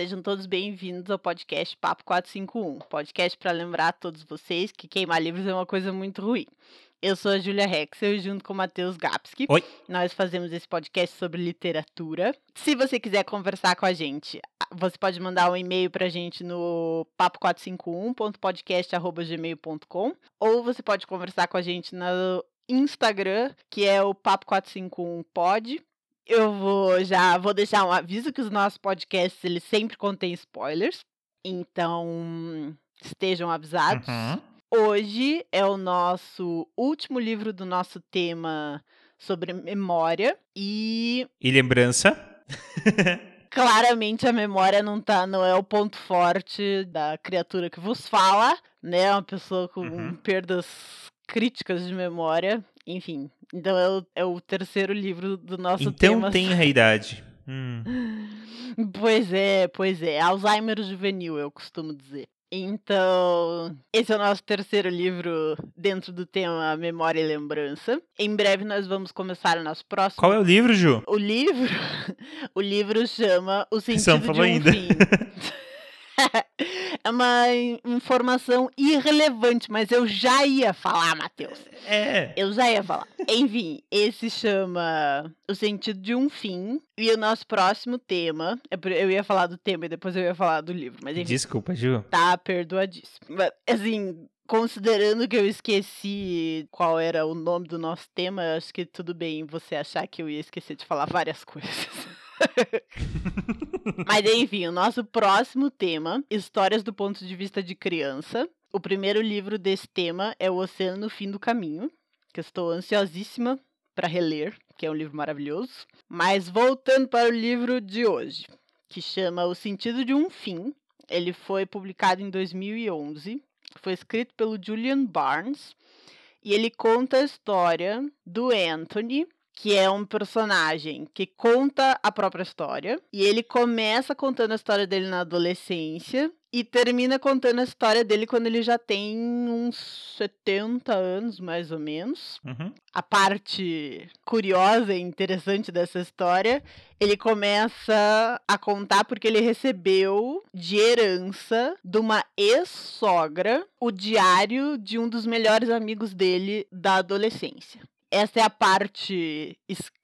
Sejam todos bem-vindos ao podcast Papo 451, podcast para lembrar a todos vocês que queimar livros é uma coisa muito ruim. Eu sou a Julia Rexel e junto com o Matheus Gapski, Oi. nós fazemos esse podcast sobre literatura. Se você quiser conversar com a gente, a- você pode mandar um e-mail pra gente no papo451.podcast@gmail.com ou você pode conversar com a gente no Instagram, que é o papo451pod. Eu vou já vou deixar um aviso que os nossos podcasts eles sempre contêm spoilers. Então, estejam avisados. Uhum. Hoje é o nosso último livro do nosso tema sobre memória e E lembrança? claramente a memória não tá, não é o ponto forte da criatura que vos fala, né? Uma pessoa com Uhum. perdas críticas de memória, enfim. Então é o, é o terceiro livro do nosso então tema. tem a idade. Hum. Pois é, pois é. Alzheimer juvenil, eu costumo dizer. Então, esse é o nosso terceiro livro dentro do tema Memória e Lembrança. Em breve nós vamos começar o nosso próximo. Qual é o livro, Ju? O livro, o livro chama O Sentido de falou um ainda. Fim. é uma in- informação irrelevante, mas eu já ia falar, Matheus. É. Eu já ia falar. Enfim, esse chama O Sentido de um Fim. E o nosso próximo tema. é Eu ia falar do tema e depois eu ia falar do livro. Mas enfim, Desculpa, Ju. tá perdoadíssimo. Mas, Assim, considerando que eu esqueci qual era o nome do nosso tema, eu acho que tudo bem você achar que eu ia esquecer de falar várias coisas. Mas enfim, o nosso próximo tema, Histórias do ponto de vista de criança. O primeiro livro desse tema é O Oceano no Fim do Caminho, que eu estou ansiosíssima para reler, que é um livro maravilhoso. Mas voltando para o livro de hoje, que chama O Sentido de um Fim. Ele foi publicado em 2011, foi escrito pelo Julian Barnes e ele conta a história do Anthony, que é um personagem que conta a própria história. E ele começa contando a história dele na adolescência e termina contando a história dele quando ele já tem uns 70 anos, mais ou menos. Uhum. A parte curiosa e interessante dessa história, ele começa a contar porque ele recebeu de herança de uma ex-sogra o diário de um dos melhores amigos dele da adolescência essa é a parte,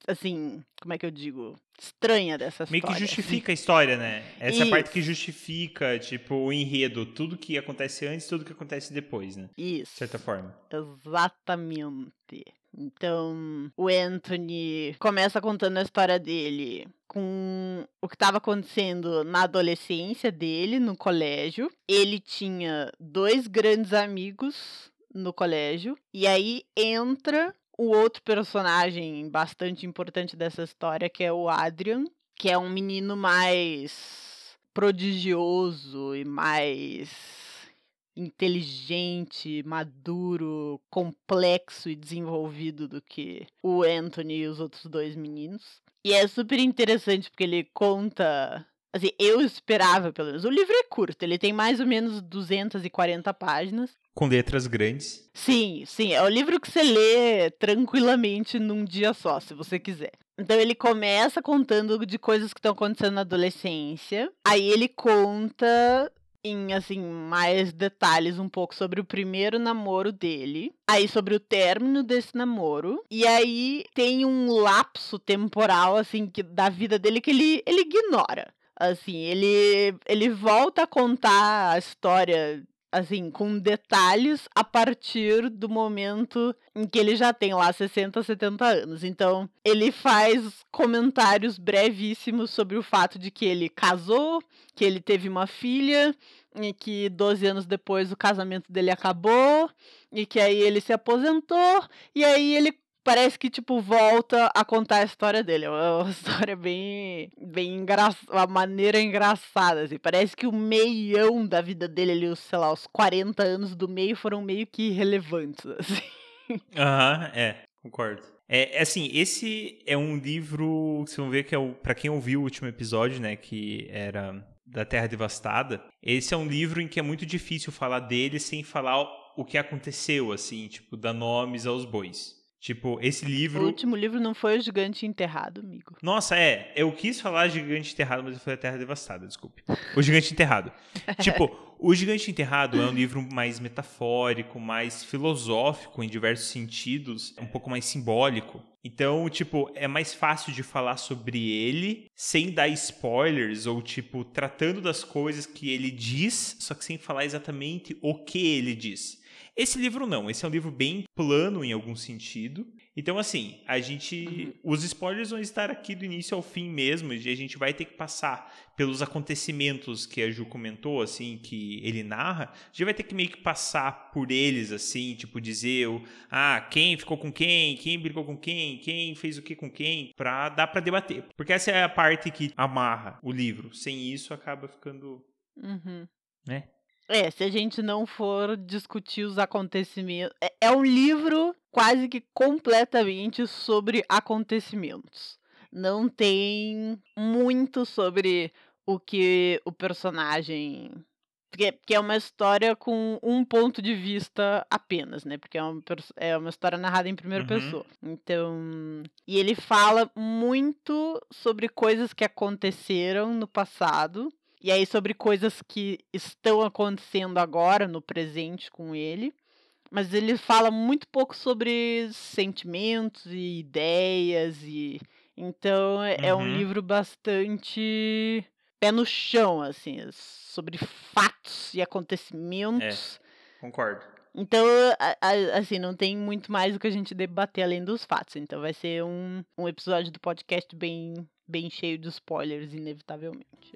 assim, como é que eu digo? Estranha dessa Meio história. que assim. justifica a história, né? Essa é a parte que justifica, tipo, o enredo. Tudo que acontece antes, tudo que acontece depois, né? De Isso. certa forma. Exatamente. Então, o Anthony começa contando a história dele com o que estava acontecendo na adolescência dele, no colégio. Ele tinha dois grandes amigos no colégio, e aí entra o outro personagem bastante importante dessa história, que é o Adrian, que é um menino mais prodigioso e mais inteligente, maduro, complexo e desenvolvido do que o Anthony e os outros dois meninos. E é super interessante porque ele conta. Assim, eu esperava, pelo menos. O livro é curto, ele tem mais ou menos 240 páginas. Com letras grandes. Sim, sim, é o livro que você lê tranquilamente num dia só, se você quiser. Então ele começa contando de coisas que estão acontecendo na adolescência. Aí ele conta em assim mais detalhes um pouco sobre o primeiro namoro dele, aí sobre o término desse namoro, e aí tem um lapso temporal assim que da vida dele que ele ele ignora. Assim, ele ele volta a contar a história assim, com detalhes a partir do momento em que ele já tem lá 60, 70 anos. Então, ele faz comentários brevíssimos sobre o fato de que ele casou, que ele teve uma filha, e que 12 anos depois o casamento dele acabou, e que aí ele se aposentou, e aí ele parece que, tipo, volta a contar a história dele. É uma história bem, bem engraçada, uma maneira engraçada, assim. Parece que o meião da vida dele, ali, os, sei lá, os 40 anos do meio foram meio que irrelevantes, assim. Aham, é, concordo. É, é assim, esse é um livro, vocês vão ver que é o, pra quem ouviu o último episódio, né, que era da Terra Devastada, esse é um livro em que é muito difícil falar dele sem falar o que aconteceu, assim, tipo, dar nomes aos bois. Tipo, esse O livro. último livro não foi O Gigante Enterrado, amigo. Nossa, é. Eu quis falar Gigante Enterrado, mas eu falei a Terra Devastada, desculpe. O Gigante Enterrado. tipo, O Gigante Enterrado é um livro mais metafórico, mais filosófico em diversos sentidos, um pouco mais simbólico. Então, tipo, é mais fácil de falar sobre ele sem dar spoilers ou, tipo, tratando das coisas que ele diz, só que sem falar exatamente o que ele diz. Esse livro não, esse é um livro bem plano em algum sentido. Então, assim, a gente. Os spoilers vão estar aqui do início ao fim mesmo, e a gente vai ter que passar pelos acontecimentos que a Ju comentou, assim, que ele narra. A gente vai ter que meio que passar por eles, assim, tipo, dizer, o, ah, quem ficou com quem, quem brigou com quem, quem fez o que com quem, pra dar pra debater. Porque essa é a parte que amarra o livro. Sem isso, acaba ficando. Uhum. Né? É, se a gente não for discutir os acontecimentos. É, é um livro quase que completamente sobre acontecimentos. Não tem muito sobre o que o personagem. Porque, porque é uma história com um ponto de vista apenas, né? Porque é uma, é uma história narrada em primeira Uhum. pessoa. Então. E ele fala muito sobre coisas que aconteceram no passado. E aí sobre coisas que estão acontecendo agora, no presente com ele. Mas ele fala muito pouco sobre sentimentos e ideias e então é é um Uhum. livro bastante pé no chão assim, sobre fatos e acontecimentos. Concordo. Então, assim, não tem muito mais o que a gente debater além dos fatos. Então vai ser um, um episódio do podcast bem bem cheio de spoilers inevitavelmente.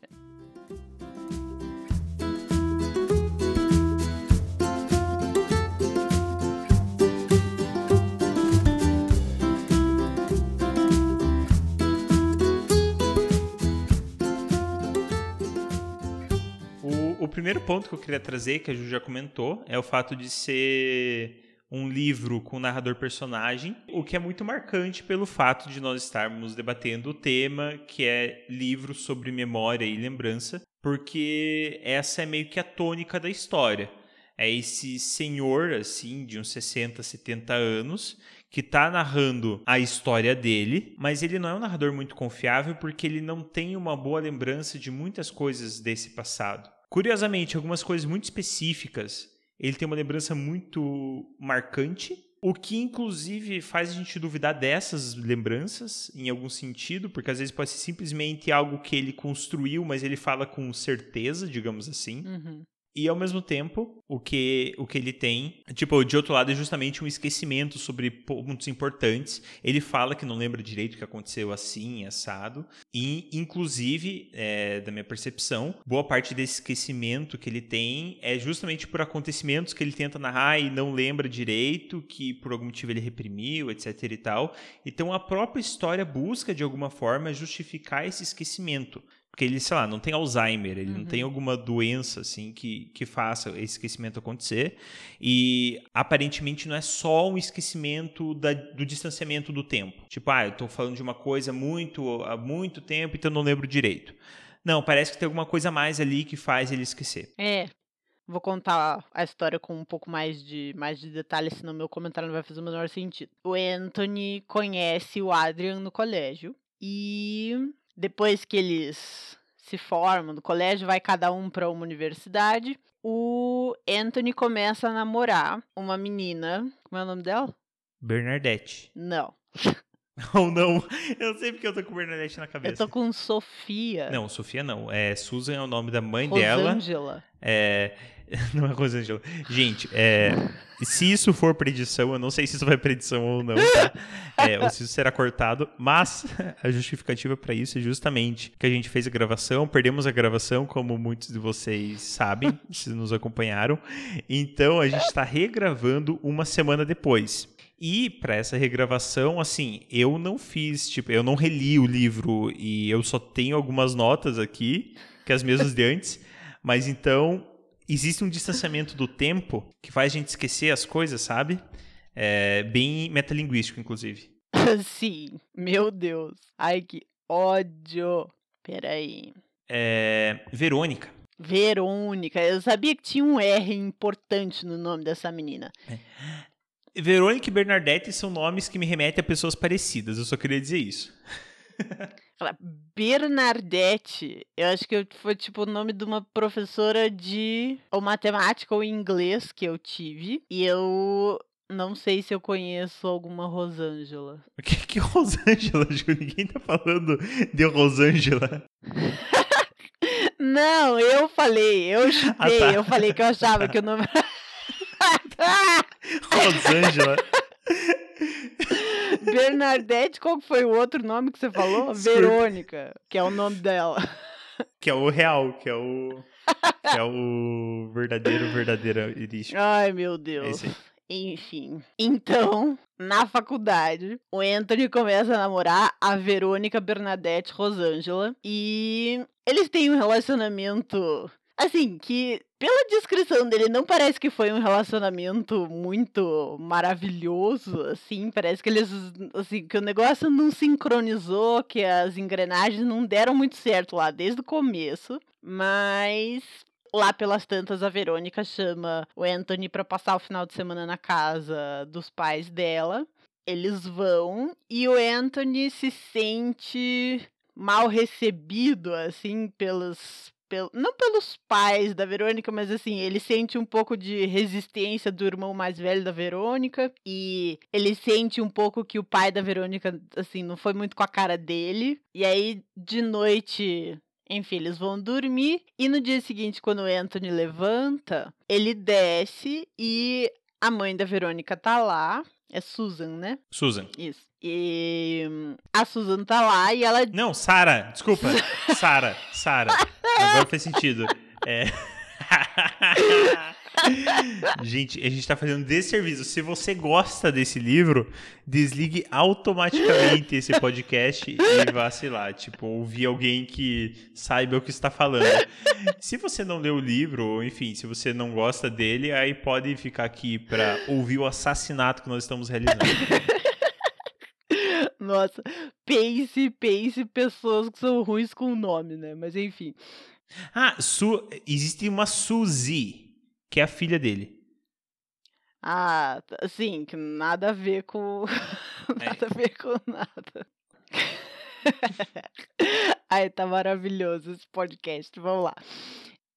O, primeiro ponto que eu queria trazer, que a Ju já comentou, é o fato de ser um livro com narrador personagem, o que é muito marcante pelo fato de nós estarmos debatendo o tema que é livro sobre memória e lembrança, porque essa é meio que a tônica da história. É esse senhor, assim, de uns 60, 70 anos, que tá narrando a história dele, mas ele não é um narrador muito confiável porque ele não tem uma boa lembrança de muitas coisas desse passado. Curiosamente, algumas coisas muito específicas, ele tem uma lembrança muito marcante, o que inclusive faz a gente duvidar dessas lembranças em algum sentido, porque às vezes pode ser simplesmente algo que ele construiu, mas ele fala com certeza, digamos assim. Uhum. E ao mesmo tempo, o que, o que ele tem, tipo, de outro lado, é justamente um esquecimento sobre pontos importantes. Ele fala que não lembra direito o que aconteceu assim, assado. E, inclusive, é, da minha percepção, boa parte desse esquecimento que ele tem é justamente por acontecimentos que ele tenta narrar e não lembra direito, que por algum motivo ele reprimiu, etc e tal. Então a própria história busca, de alguma forma, justificar esse esquecimento. Porque ele, sei lá, não tem Alzheimer, ele não tem alguma doença assim que, que faça esse esquecimento acontecer. E aparentemente não é só um esquecimento da- do distanciamento do tempo. Tipo, ah, eu tô falando de uma coisa muito há muito tempo, então não lembro direito. Não, parece que tem alguma coisa a mais ali que faz ele esquecer. É. Vou contar a história com um pouco mais de, mais de detalhes, senão meu comentário não vai fazer o menor sentido. O Anthony conhece o Adrian no colégio e depois que eles se formam no colégio, vai cada um para uma universidade. O Anthony começa a namorar uma menina. Como é o nome dela? Bernadette. Não. Ou não? Eu sei porque eu tô com Bernadette na Eu cabeça. tô com Sofia. Não, Sofia não. É, Susan é o nome da mãe dela. Rosângela. É. Não é Rosângela. Gente, é. Se isso for predição, eu não sei se isso vai predição ou não, tá? É, ou se isso será cortado, mas a justificativa para isso é justamente que a gente fez a gravação, perdemos a gravação, como muitos de vocês sabem, se nos acompanharam. Então a gente está regravando uma semana depois. E para essa regravação, assim, eu não fiz, tipo, eu não reli o livro e eu só tenho algumas notas aqui, que é as mesmas de antes. Mas então existe um distanciamento do tempo que faz a gente esquecer as coisas, sabe? É bem metalinguístico, inclusive. Sim. Meu Deus. Ai, que ódio. Peraí. É, Verônica. Verônica. Eu sabia que tinha um R importante no nome dessa menina. Verônica e Bernadette são nomes que me remetem a pessoas parecidas, eu só queria dizer isso. Bernadette, eu acho que foi tipo o nome de uma professora de ou matemática ou inglês que eu tive. E eu não sei se eu conheço alguma Rosângela. O que, que é Rosângela, Ju? Ninguém tá falando de Rosângela. não, eu falei, eu chutei, ah, tá. eu falei que eu achava que o nome. Rosângela. Bernadette, qual foi o outro nome que você falou? Verônica, que é o nome dela. Que é o real, que é o. que é o verdadeiro, verdadeiro irístico. Ai, meu Deus. Enfim. Então, na faculdade, o Anthony começa a namorar a Verônica Bernadette Rosângela. E eles têm um relacionamento Assim, que pela descrição dele, não parece que foi um relacionamento muito maravilhoso, assim. Parece que eles, assim, que o negócio não sincronizou, que as engrenagens não deram muito certo lá desde o começo. Mas lá pelas tantas, a Verônica chama o Anthony para passar o final de semana na casa dos pais dela. Eles vão e o Anthony se sente mal recebido, assim, pelos pelo, não pelos pais da Verônica, mas assim, ele sente um pouco de resistência do irmão mais velho da Verônica e ele sente um pouco que o pai da Verônica, assim, não foi muito com a cara dele. E aí, de noite, enfim, eles vão dormir e no dia seguinte, quando o Anthony levanta, ele desce e a mãe da Verônica tá lá. É Susan, né? Susan. Isso. E a Susan tá lá e ela. Não, Sara, desculpa. Sara, Sara. Agora faz sentido. É. gente, a gente tá fazendo desserviço. Se você gosta desse livro, desligue automaticamente esse podcast e vá, sei lá, tipo, ouvir alguém que saiba o que está falando. Se você não leu o livro, enfim, se você não gosta dele, aí pode ficar aqui para ouvir o assassinato que nós estamos realizando. Nossa, pense, pense pessoas que são ruins com o nome, né? Mas enfim. Ah, Su... existe uma Suzy, que é a filha dele. Ah, sim, que nada a ver com. nada é. a ver com nada. Ai, tá maravilhoso esse podcast. Vamos lá.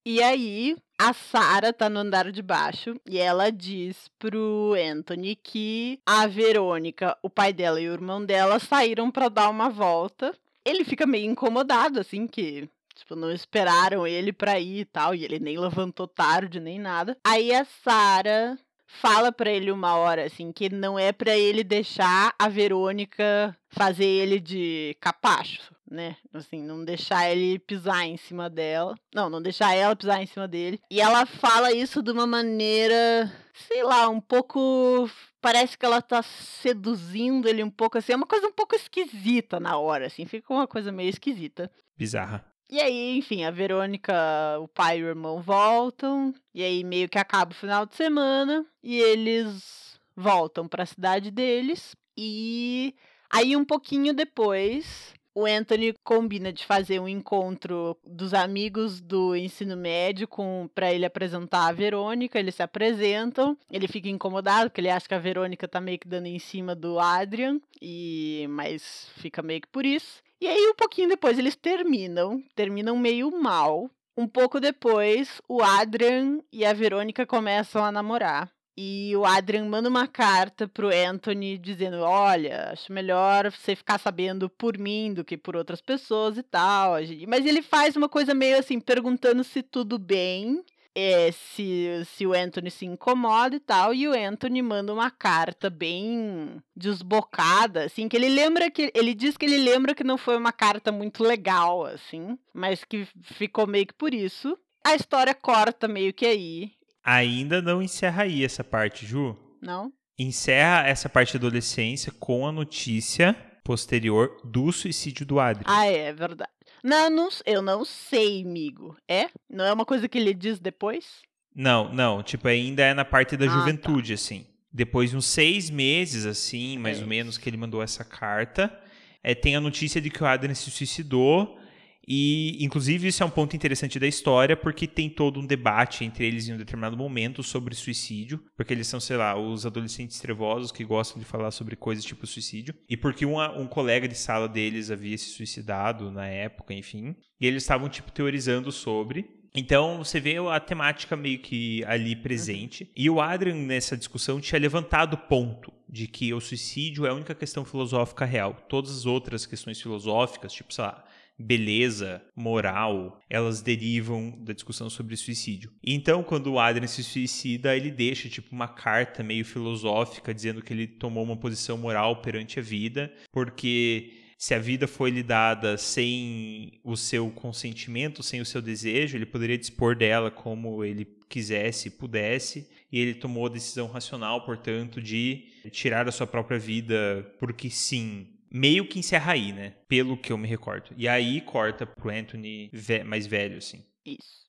E aí, a Sara tá no andar de baixo e ela diz pro Anthony que a Verônica, o pai dela e o irmão dela saíram para dar uma volta. Ele fica meio incomodado, assim, que Tipo, não esperaram ele pra ir e tal, e ele nem levantou tarde nem nada. Aí a Sara fala para ele uma hora assim que não é para ele deixar a Verônica fazer ele de capacho, né? Assim, não deixar ele pisar em cima dela. Não, não deixar ela pisar em cima dele. E ela fala isso de uma maneira, sei lá, um pouco parece que ela tá seduzindo ele um pouco assim, é uma coisa um pouco esquisita na hora, assim, fica uma coisa meio esquisita. Bizarra. E aí, enfim, a Verônica, o pai e o irmão voltam. E aí meio que acaba o final de semana. E eles voltam para a cidade deles. E aí, um pouquinho depois, o Anthony combina de fazer um encontro dos amigos do ensino médio para ele apresentar a Verônica. Eles se apresentam. Ele fica incomodado porque ele acha que a Verônica tá meio que dando em cima do Adrian e mas fica meio que por isso. E aí, um pouquinho depois, eles terminam, terminam meio mal. Um pouco depois, o Adrian e a Verônica começam a namorar. E o Adrian manda uma carta pro Anthony dizendo: Olha, acho melhor você ficar sabendo por mim do que por outras pessoas e tal. Mas ele faz uma coisa meio assim, perguntando se tudo bem é, se, se o Anthony se incomoda e tal, e o Anthony manda uma carta bem desbocada, assim, que ele lembra que. Ele diz que ele lembra que não foi uma carta muito legal, assim, mas que ficou meio que por isso. A história corta meio que aí. Ainda não encerra aí essa parte, Ju? Não. Encerra essa parte da adolescência com a notícia posterior do suicídio do Adrian. Ah, é, é verdade. Não, não, eu não sei, amigo. É? Não é uma coisa que ele diz depois? Não, não. Tipo, ainda é na parte da ah, tá. juventude, tá. assim. Depois de uns seis meses, assim, mais é. ou menos, que ele mandou essa carta, é, tem a notícia de que o Adrian se suicidou. E, inclusive, isso é um ponto interessante da história, porque tem todo um debate entre eles em um determinado momento sobre suicídio, porque eles são, sei lá, os adolescentes trevosos que gostam de falar sobre coisas tipo suicídio, e porque uma, um colega de sala deles havia se suicidado na época, enfim, e eles estavam, tipo, teorizando sobre. Então você vê a temática meio que ali presente. E o Adrian, nessa discussão, tinha levantado o ponto de que o suicídio é a única questão filosófica real. Todas as outras questões filosóficas, tipo, sei lá, beleza, moral, elas derivam da discussão sobre suicídio. Então, quando o Adrian se suicida, ele deixa tipo uma carta meio filosófica dizendo que ele tomou uma posição moral perante a vida, porque se a vida foi lhe dada sem o seu consentimento, sem o seu desejo, ele poderia dispor dela como ele quisesse pudesse, e ele tomou a decisão racional, portanto, de tirar a sua própria vida porque sim. Meio que encerra aí, né? Pelo que eu me recordo. E aí corta pro Anthony mais velho, assim. Isso.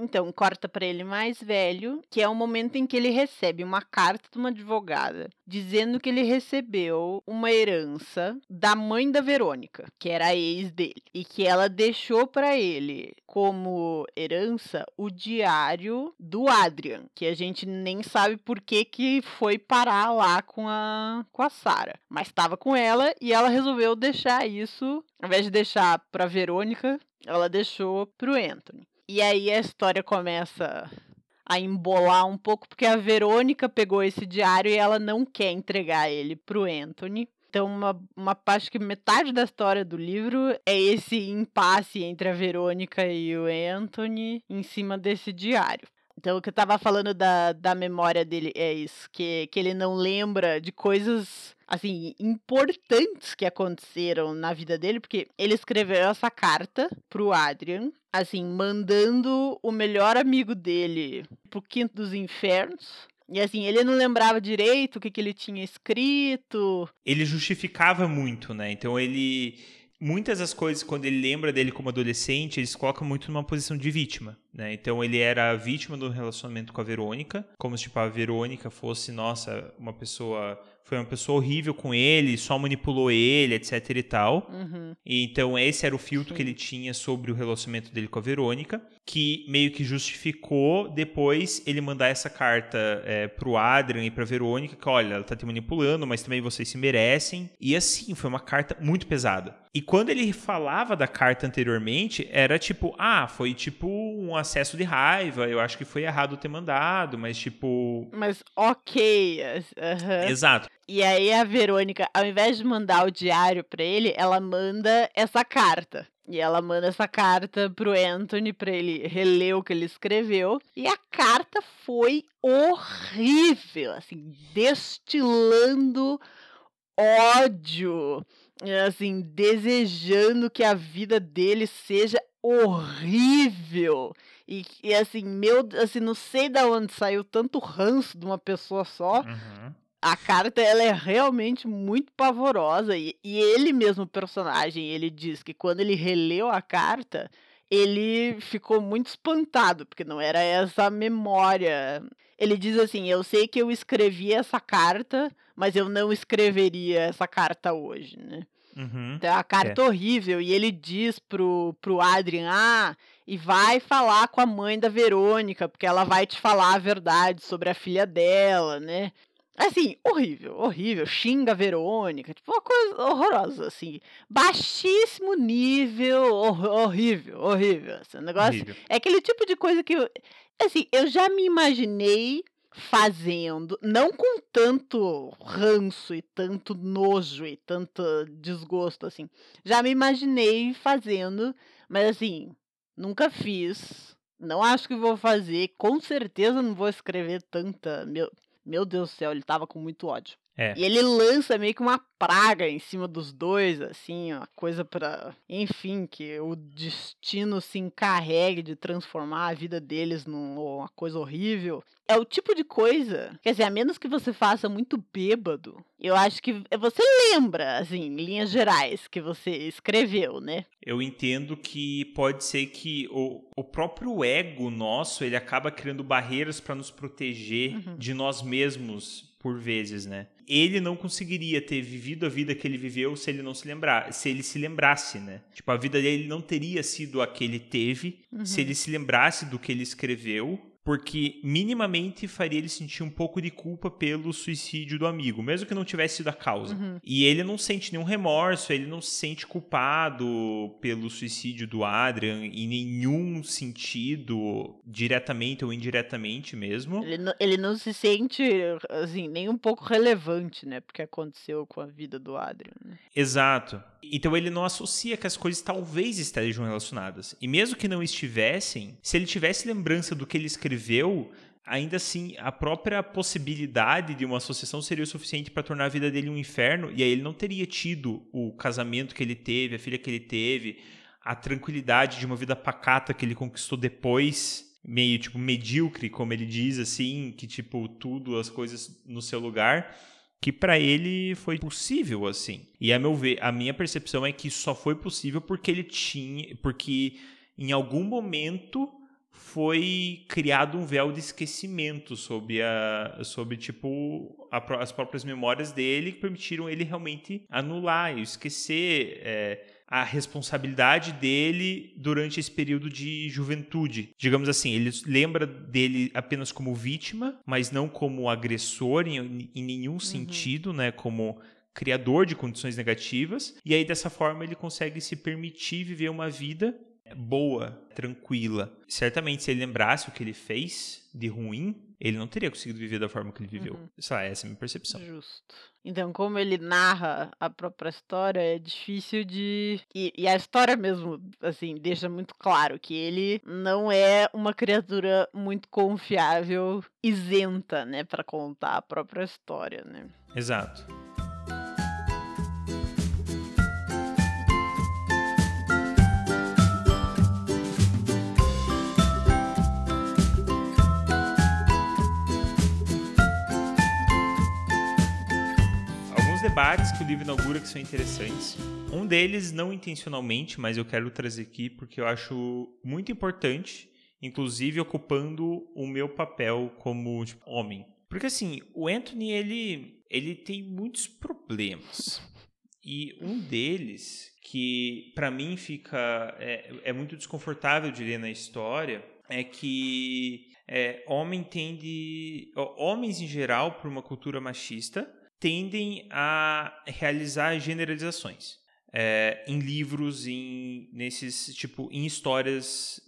Então, corta para ele mais velho, que é o momento em que ele recebe uma carta de uma advogada dizendo que ele recebeu uma herança da mãe da Verônica, que era a ex dele, e que ela deixou para ele como herança o diário do Adrian, que a gente nem sabe por que que foi parar lá com a com a Sara, mas estava com ela e ela resolveu deixar isso, ao invés de deixar para Verônica, ela deixou pro Anthony. E aí a história começa a embolar um pouco, porque a Verônica pegou esse diário e ela não quer entregar ele pro Anthony. Então, uma, uma parte que metade da história do livro é esse impasse entre a Verônica e o Anthony em cima desse diário. Então, o que eu tava falando da, da memória dele é isso, que, que ele não lembra de coisas assim, importantes que aconteceram na vida dele, porque ele escreveu essa carta pro Adrian, assim, mandando o melhor amigo dele pro Quinto dos Infernos. E assim, ele não lembrava direito o que, que ele tinha escrito. Ele justificava muito, né? Então ele muitas das coisas, quando ele lembra dele como adolescente, eles colocam muito numa posição de vítima, né? Então ele era vítima do relacionamento com a Verônica, como se tipo, a Verônica fosse, nossa, uma pessoa foi uma pessoa horrível com ele, só manipulou ele, etc e tal. Uhum. E, então esse era o filtro Sim. que ele tinha sobre o relacionamento dele com a Verônica, que meio que justificou depois ele mandar essa carta é, pro Adrian e pra Verônica, que olha, ela tá te manipulando, mas também vocês se merecem. E assim, foi uma carta muito pesada. E quando ele falava da carta anteriormente, era tipo, ah, foi tipo um acesso de raiva, eu acho que foi errado ter mandado, mas tipo. Mas ok. Exato. E aí a Verônica, ao invés de mandar o diário para ele, ela manda essa carta. E ela manda essa carta pro Anthony para ele reler o que ele escreveu. E a carta foi horrível, assim, destilando ódio, assim, desejando que a vida dele seja horrível. E, e assim, meu, assim, não sei de onde saiu tanto ranço de uma pessoa só. Uhum a carta ela é realmente muito pavorosa e, e ele mesmo, o personagem, ele diz que quando ele releu a carta, ele ficou muito espantado, porque não era essa memória. Ele diz assim: Eu sei que eu escrevi essa carta, mas eu não escreveria essa carta hoje, né? Uhum, então, a carta é. horrível. E ele diz pro, pro Adrian: Ah, e vai falar com a mãe da Verônica, porque ela vai te falar a verdade sobre a filha dela, né? Assim, horrível, horrível. Xinga a Verônica, tipo, uma coisa horrorosa, assim. Baixíssimo nível, hor horrível, horrível. Assim, um negócio. Horrível. É aquele tipo de coisa que. Eu, assim, eu já me imaginei fazendo, não com tanto ranço e tanto nojo e tanto desgosto, assim. Já me imaginei fazendo, mas assim, nunca fiz. Não acho que vou fazer. Com certeza não vou escrever tanta. Meu, meu Deus do céu, ele tava com muito ódio. É. E ele lança meio que uma praga em cima dos dois, assim, uma coisa para, enfim, que o destino se encarregue de transformar a vida deles numa coisa horrível. É o tipo de coisa, quer dizer, a menos que você faça muito bêbado, eu acho que você lembra, assim, em linhas gerais, que você escreveu, né? Eu entendo que pode ser que o, o próprio ego nosso, ele acaba criando barreiras para nos proteger uhum. de nós mesmos por vezes, né? Ele não conseguiria ter vivido a vida que ele viveu se ele não se lembrar, se ele se lembrasse, né? Tipo, a vida dele não teria sido a que ele teve uhum. se ele se lembrasse do que ele escreveu porque minimamente faria ele sentir um pouco de culpa pelo suicídio do amigo, mesmo que não tivesse sido a causa. Uhum. E ele não sente nenhum remorso, ele não se sente culpado pelo suicídio do Adrian em nenhum sentido, diretamente ou indiretamente mesmo. Ele não, ele não se sente, assim, nem um pouco relevante, né, porque aconteceu com a vida do Adrian. Né? Exato. Então ele não associa que as coisas talvez estejam relacionadas. E mesmo que não estivessem, se ele tivesse lembrança do que ele escreveu, ainda assim a própria possibilidade de uma associação seria o suficiente para tornar a vida dele um inferno, e aí ele não teria tido o casamento que ele teve, a filha que ele teve, a tranquilidade de uma vida pacata que ele conquistou depois, meio tipo medíocre, como ele diz assim, que tipo tudo as coisas no seu lugar que para ele foi possível assim. E a meu ver, a minha percepção é que só foi possível porque ele tinha, porque em algum momento foi criado um véu de esquecimento sobre a sobre tipo a, as próprias memórias dele que permitiram ele realmente anular e esquecer é, a responsabilidade dele durante esse período de juventude. Digamos assim, ele lembra dele apenas como vítima, mas não como agressor em, em nenhum uhum. sentido, né? Como criador de condições negativas. E aí, dessa forma, ele consegue se permitir viver uma vida boa, tranquila. Certamente, se ele lembrasse o que ele fez de ruim, ele não teria conseguido viver da forma que ele viveu. Uhum. Essa, essa é a minha percepção. Justo. Então, como ele narra a própria história, é difícil de. E, e, a história mesmo, assim, deixa muito claro que ele não é uma criatura muito confiável, isenta, né, para contar a própria história, né? Exato. Debates que o livro inaugura que são interessantes. Um deles, não intencionalmente, mas eu quero trazer aqui porque eu acho muito importante, inclusive ocupando o meu papel como tipo, homem. Porque assim, o Anthony, ele, ele tem muitos problemas. E um deles, que para mim fica. É, é, muito desconfortável de ler na história, é que é, homem tende. Homens em geral, por uma cultura machista, tendem a realizar generalizações é, em livros, em nesses tipo em histórias.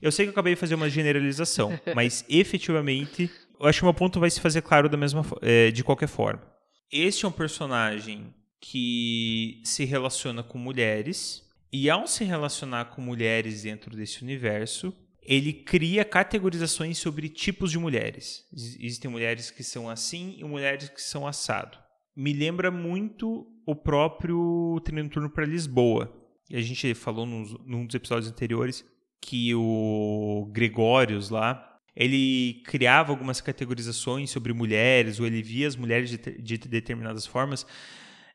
Eu sei que eu acabei de fazer uma generalização, mas efetivamente eu acho que o meu ponto vai se fazer claro da mesma é, de qualquer forma. Este é um personagem que se relaciona com mulheres e ao se relacionar com mulheres dentro desse universo, ele cria categorizações sobre tipos de mulheres. Existem mulheres que são assim e mulheres que são assado. Me lembra muito o próprio Treino Turno para Lisboa. A gente falou nos, num dos episódios anteriores que o Gregórios lá, ele criava algumas categorizações sobre mulheres, ou ele via as mulheres de, de determinadas formas.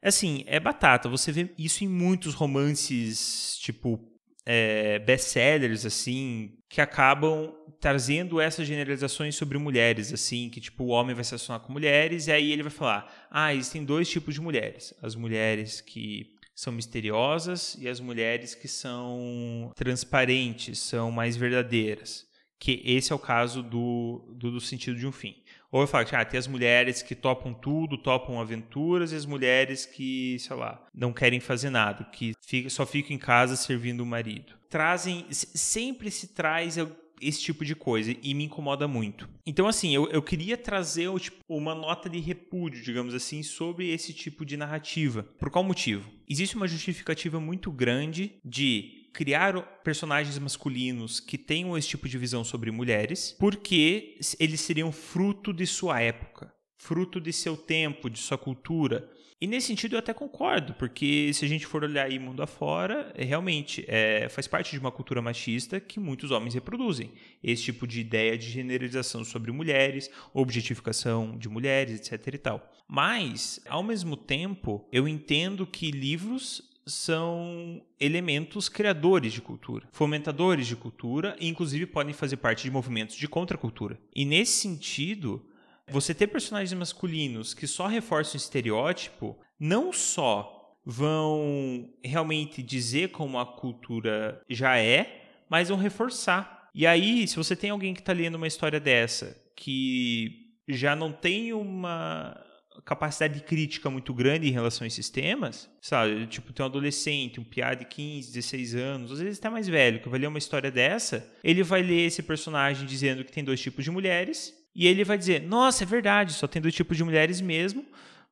Assim, é batata. Você vê isso em muitos romances, tipo é, best-sellers, assim, que acabam trazendo essas generalizações sobre mulheres, assim, que tipo, o homem vai se relacionar com mulheres, e aí ele vai falar: ah, existem dois tipos de mulheres. As mulheres que são misteriosas e as mulheres que são transparentes, são mais verdadeiras. Que esse é o caso do, do, do sentido de um fim. Ou eu falo ah, tem as mulheres que topam tudo, topam aventuras, e as mulheres que, sei lá, não querem fazer nada, que fica, só ficam em casa servindo o marido. Trazem, sempre se traz esse tipo de coisa e me incomoda muito. Então, assim, eu, eu queria trazer tipo, uma nota de repúdio, digamos assim, sobre esse tipo de narrativa. Por qual motivo? Existe uma justificativa muito grande de criar personagens masculinos que tenham esse tipo de visão sobre mulheres, porque eles seriam fruto de sua época, fruto de seu tempo, de sua cultura. E nesse sentido eu até concordo, porque se a gente for olhar aí mundo afora, é, realmente é, faz parte de uma cultura machista que muitos homens reproduzem. Esse tipo de ideia de generalização sobre mulheres, objetificação de mulheres, etc e tal. Mas, ao mesmo tempo, eu entendo que livros são elementos criadores de cultura, fomentadores de cultura e inclusive podem fazer parte de movimentos de contracultura. E nesse sentido, você ter personagens masculinos que só reforçam o estereótipo, não só vão realmente dizer como a cultura já é, mas vão reforçar. E aí, se você tem alguém que está lendo uma história dessa, que já não tem uma capacidade crítica muito grande em relação a esses temas, sabe? Tipo, tem um adolescente, um piá de 15, 16 anos, às vezes até mais velho, que vai ler uma história dessa, ele vai ler esse personagem dizendo que tem dois tipos de mulheres, e ele vai dizer, nossa, é verdade, só tem dois tipos de mulheres mesmo,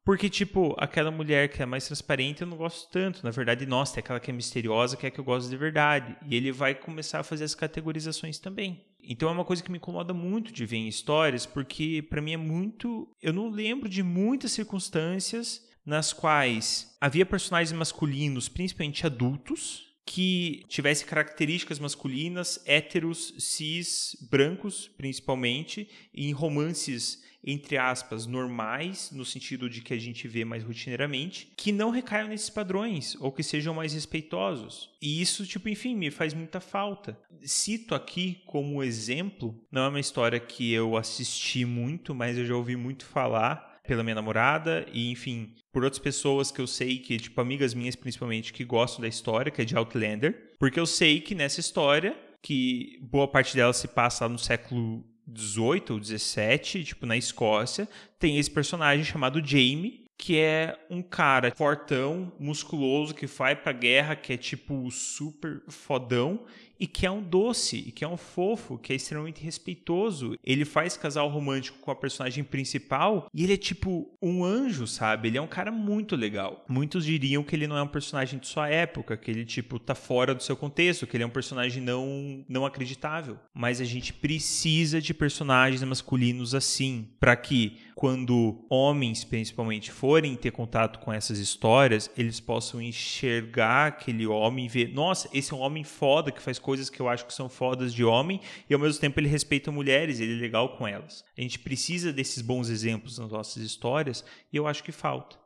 porque, tipo, aquela mulher que é mais transparente eu não gosto tanto. Na verdade, nossa, é aquela que é misteriosa que é que eu gosto de verdade. E ele vai começar a fazer as categorizações também. Então é uma coisa que me incomoda muito de ver em histórias, porque para mim é muito. Eu não lembro de muitas circunstâncias nas quais havia personagens masculinos, principalmente adultos, que tivesse características masculinas, héteros, cis, brancos, principalmente, em romances entre aspas, normais, no sentido de que a gente vê mais rotineiramente, que não recaiam nesses padrões ou que sejam mais respeitosos. E isso, tipo, enfim, me faz muita falta. Cito aqui como exemplo, não é uma história que eu assisti muito, mas eu já ouvi muito falar pela minha namorada e, enfim, por outras pessoas que eu sei que, tipo, amigas minhas principalmente, que gostam da história, que é de Outlander, porque eu sei que nessa história, que boa parte dela se passa no século 18 ou 17, tipo, na Escócia, tem esse personagem chamado Jamie, que é um cara fortão, musculoso, que vai pra guerra, que é tipo super fodão, e que é um doce, e que é um fofo, que é extremamente respeitoso. Ele faz casal romântico com a personagem principal e ele é tipo um anjo, sabe? Ele é um cara muito legal. Muitos diriam que ele não é um personagem de sua época, que ele tipo tá fora do seu contexto, que ele é um personagem não não acreditável. Mas a gente precisa de personagens masculinos assim, para que quando homens principalmente forem ter contato com essas histórias, eles possam enxergar aquele homem e ver, nossa, esse é um homem foda que faz coisas que eu acho que são fodas de homem e ao mesmo tempo ele respeita mulheres, ele é legal com elas. A gente precisa desses bons exemplos nas nossas histórias e eu acho que falta.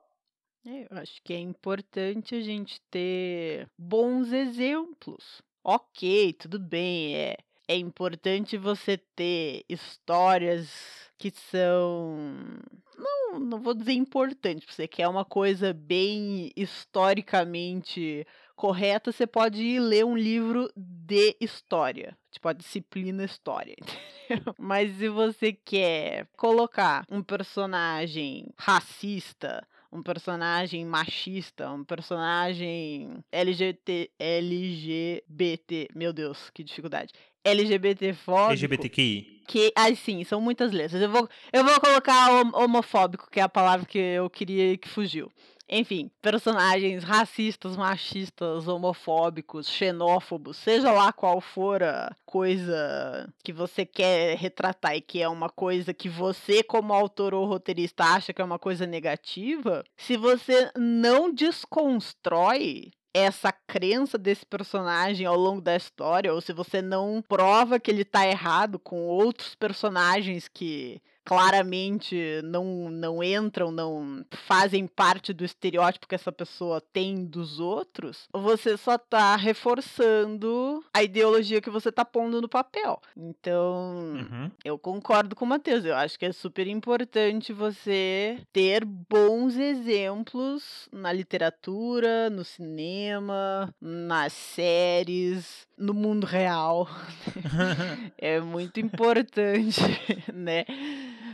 É, eu acho que é importante a gente ter bons exemplos. Ok, tudo bem, é, é importante você ter histórias que são não, não vou dizer importante, você quer uma coisa bem historicamente correta, você pode ir ler um livro de história, tipo a disciplina história, entendeu? Mas se você quer colocar um personagem racista, um personagem machista, um personagem LGBT, LGBT, meu Deus, que dificuldade. LGBT fóbico. LGBTQI. Que, assim, são muitas letras. Eu vou, eu vou colocar homofóbico, que é a palavra que eu queria que fugiu. Enfim, personagens racistas, machistas, homofóbicos, xenófobos, seja lá qual for a coisa que você quer retratar e que é uma coisa que você, como autor ou roteirista, acha que é uma coisa negativa, se você não desconstrói essa crença desse personagem ao longo da história, ou se você não prova que ele tá errado com outros personagens que claramente não, não entram, não fazem parte do estereótipo que essa pessoa tem dos outros, você só tá reforçando a ideologia que você tá pondo no papel. Então, uhum. eu concordo com o Matheus. Eu acho que é super importante você ter bons exemplos na literatura, no cinema, nas séries, no mundo real. é muito importante, né?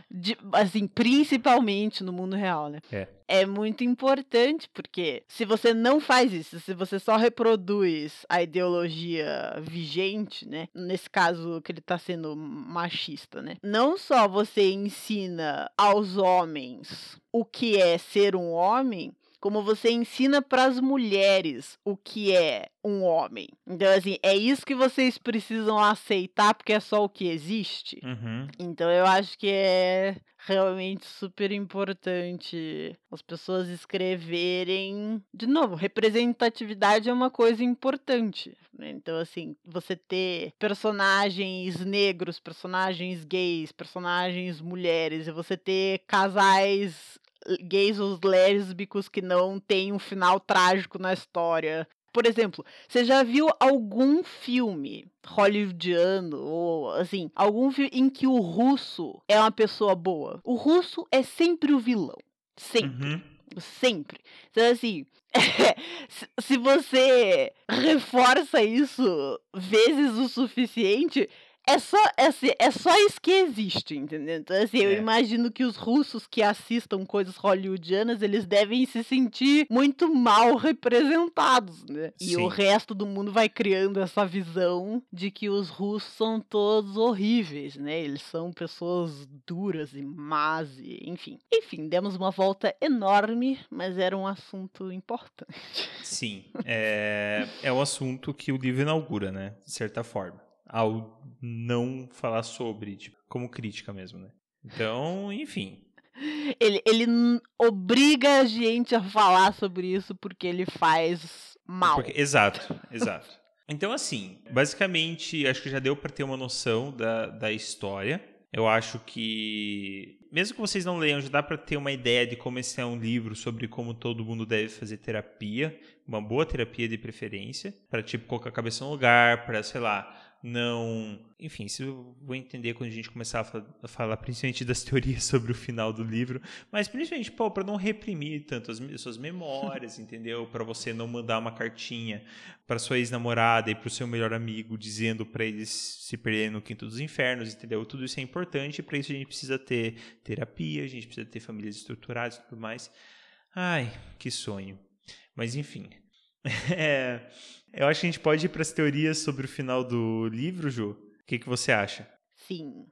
De, assim, principalmente no mundo real, né? É. É muito importante, porque se você não faz isso, se você só reproduz a ideologia vigente, né? Nesse caso que ele tá sendo machista, né? Não só você ensina aos homens o que é ser um homem, como você ensina para as mulheres o que é um homem. Então, assim, é isso que vocês precisam aceitar, porque é só o que existe. Uhum. Então, eu acho que é realmente super importante as pessoas escreverem. De novo, representatividade é uma coisa importante. Né? Então, assim, você ter personagens negros, personagens gays, personagens mulheres, e você ter casais gays ou lésbicos que não tem um final trágico na história. Por exemplo, você já viu algum filme hollywoodiano ou assim, algum filme em que o russo é uma pessoa boa? O russo é sempre o vilão. Sempre. Uhum. Sempre. Então, assim, se você reforça isso vezes o suficiente, é só, assim, é só isso que existe, entendeu? Então, assim, eu É. imagino que os russos que assistam coisas hollywoodianas, eles devem se sentir muito mal representados, né? E o Sim. resto do mundo vai criando essa visão de que os russos são todos horríveis, né? Eles são pessoas duras e más, e, enfim. Enfim, demos uma volta enorme, mas era um assunto importante. Sim. É, é o assunto que o livro inaugura, né? De certa forma. Ao não falar sobre, tipo, como crítica mesmo, né? Então, enfim. Ele, ele obriga a gente a falar sobre isso porque ele faz mal. Porque- exato, exato. Então, assim, basicamente, acho que já deu para ter uma noção da, da história. Eu acho que, mesmo que vocês não leiam, já dá para ter uma ideia de como esse é um livro sobre como todo mundo deve fazer terapia, uma boa terapia de preferência, para tipo colocar a cabeça no lugar, para sei lá, não, enfim, isso eu vou entender quando a gente começar a fa- a falar, principalmente das teorias sobre o final do livro, mas principalmente, pô, para não reprimir tanto as me- suas memórias, entendeu? Para você não mandar uma cartinha para sua ex-namorada e para o seu melhor amigo dizendo para eles se perderem no quinto dos infernos, entendeu? Tudo isso é importante, para isso a gente precisa ter terapia, a gente precisa ter famílias estruturadas e tudo mais. Ai, que sonho. Mas enfim. É, eu acho que a gente pode ir para as teorias sobre o final do livro, Ju. O que, que você acha? Sim.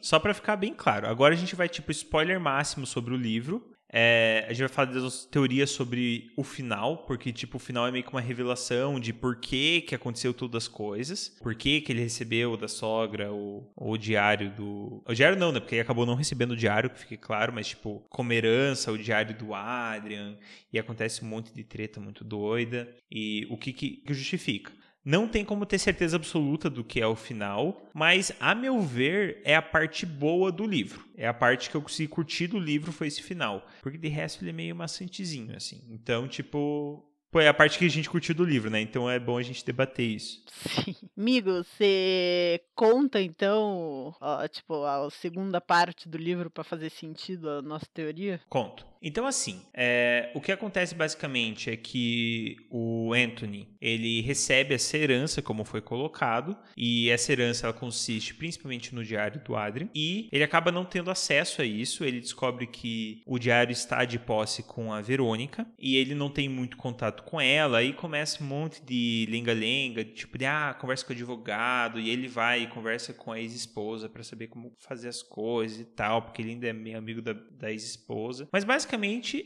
Só pra ficar bem claro, agora a gente vai, tipo, spoiler máximo sobre o livro. É, a gente vai falar das teorias sobre o final, porque, tipo, o final é meio que uma revelação de por que, que aconteceu todas as coisas, por que, que ele recebeu da sogra o, o diário do. O diário não, né? Porque ele acabou não recebendo o diário, que fique claro, mas, tipo, como herança, o diário do Adrian, e acontece um monte de treta muito doida, e o que, que, que justifica. Não tem como ter certeza absoluta do que é o final, mas a meu ver é a parte boa do livro. É a parte que eu consegui curtir do livro foi esse final, porque de resto ele é meio maçantezinho assim. Então, tipo, pô, é a parte que a gente curtiu do livro, né? Então é bom a gente debater isso. Sim. Amigo, você conta então, ó, tipo, a segunda parte do livro pra fazer sentido a nossa teoria? Conto. Então, assim, é, o que acontece basicamente é que o Anthony ele recebe essa herança, como foi colocado, e essa herança ela consiste principalmente no diário do Adrian, e ele acaba não tendo acesso a isso. Ele descobre que o diário está de posse com a Verônica, e ele não tem muito contato com ela, aí começa um monte de lenga-lenga, tipo de ah, conversa com o advogado, e ele vai e conversa com a ex-esposa para saber como fazer as coisas e tal, porque ele ainda é meio amigo da, da ex-esposa. Mas basicamente,